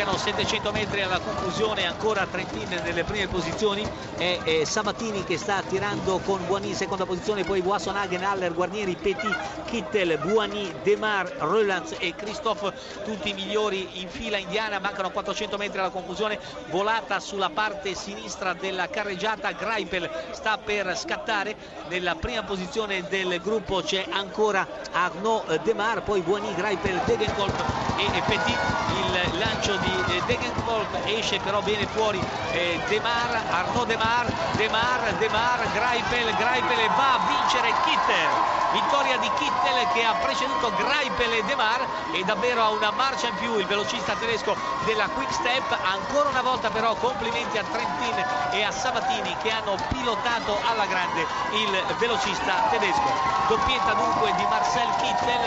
mancano 700 metri alla conclusione ancora Trentin nelle prime posizioni. È, è Sabatini che sta tirando con Buoni in seconda posizione poi Wassonagen, Haller, Guarnieri, Petit, Kittel, Buoni, Demar, Rolands e Christophe tutti i migliori in fila indiana. Mancano 400 metri alla conclusione volata sulla parte sinistra della carreggiata. Greipel sta per scattare. Nella prima posizione del gruppo c'è ancora Arnaud Demar poi Buoni, Greipel, Degenkolb e Petit il lancio di Degenkolb esce però bene fuori eh, Demar, Arnaud Demar, Demar, Demar, Greipel, Greipel va a vincere Kittel. Vittoria di Kittel che ha preceduto Greipel e Demar e davvero ha una marcia in più il velocista tedesco della Quick Step. Ancora una volta però complimenti a Trentin e a Sabatini che hanno pilotato alla grande il velocista tedesco. Doppietta dunque di Marcel Kittel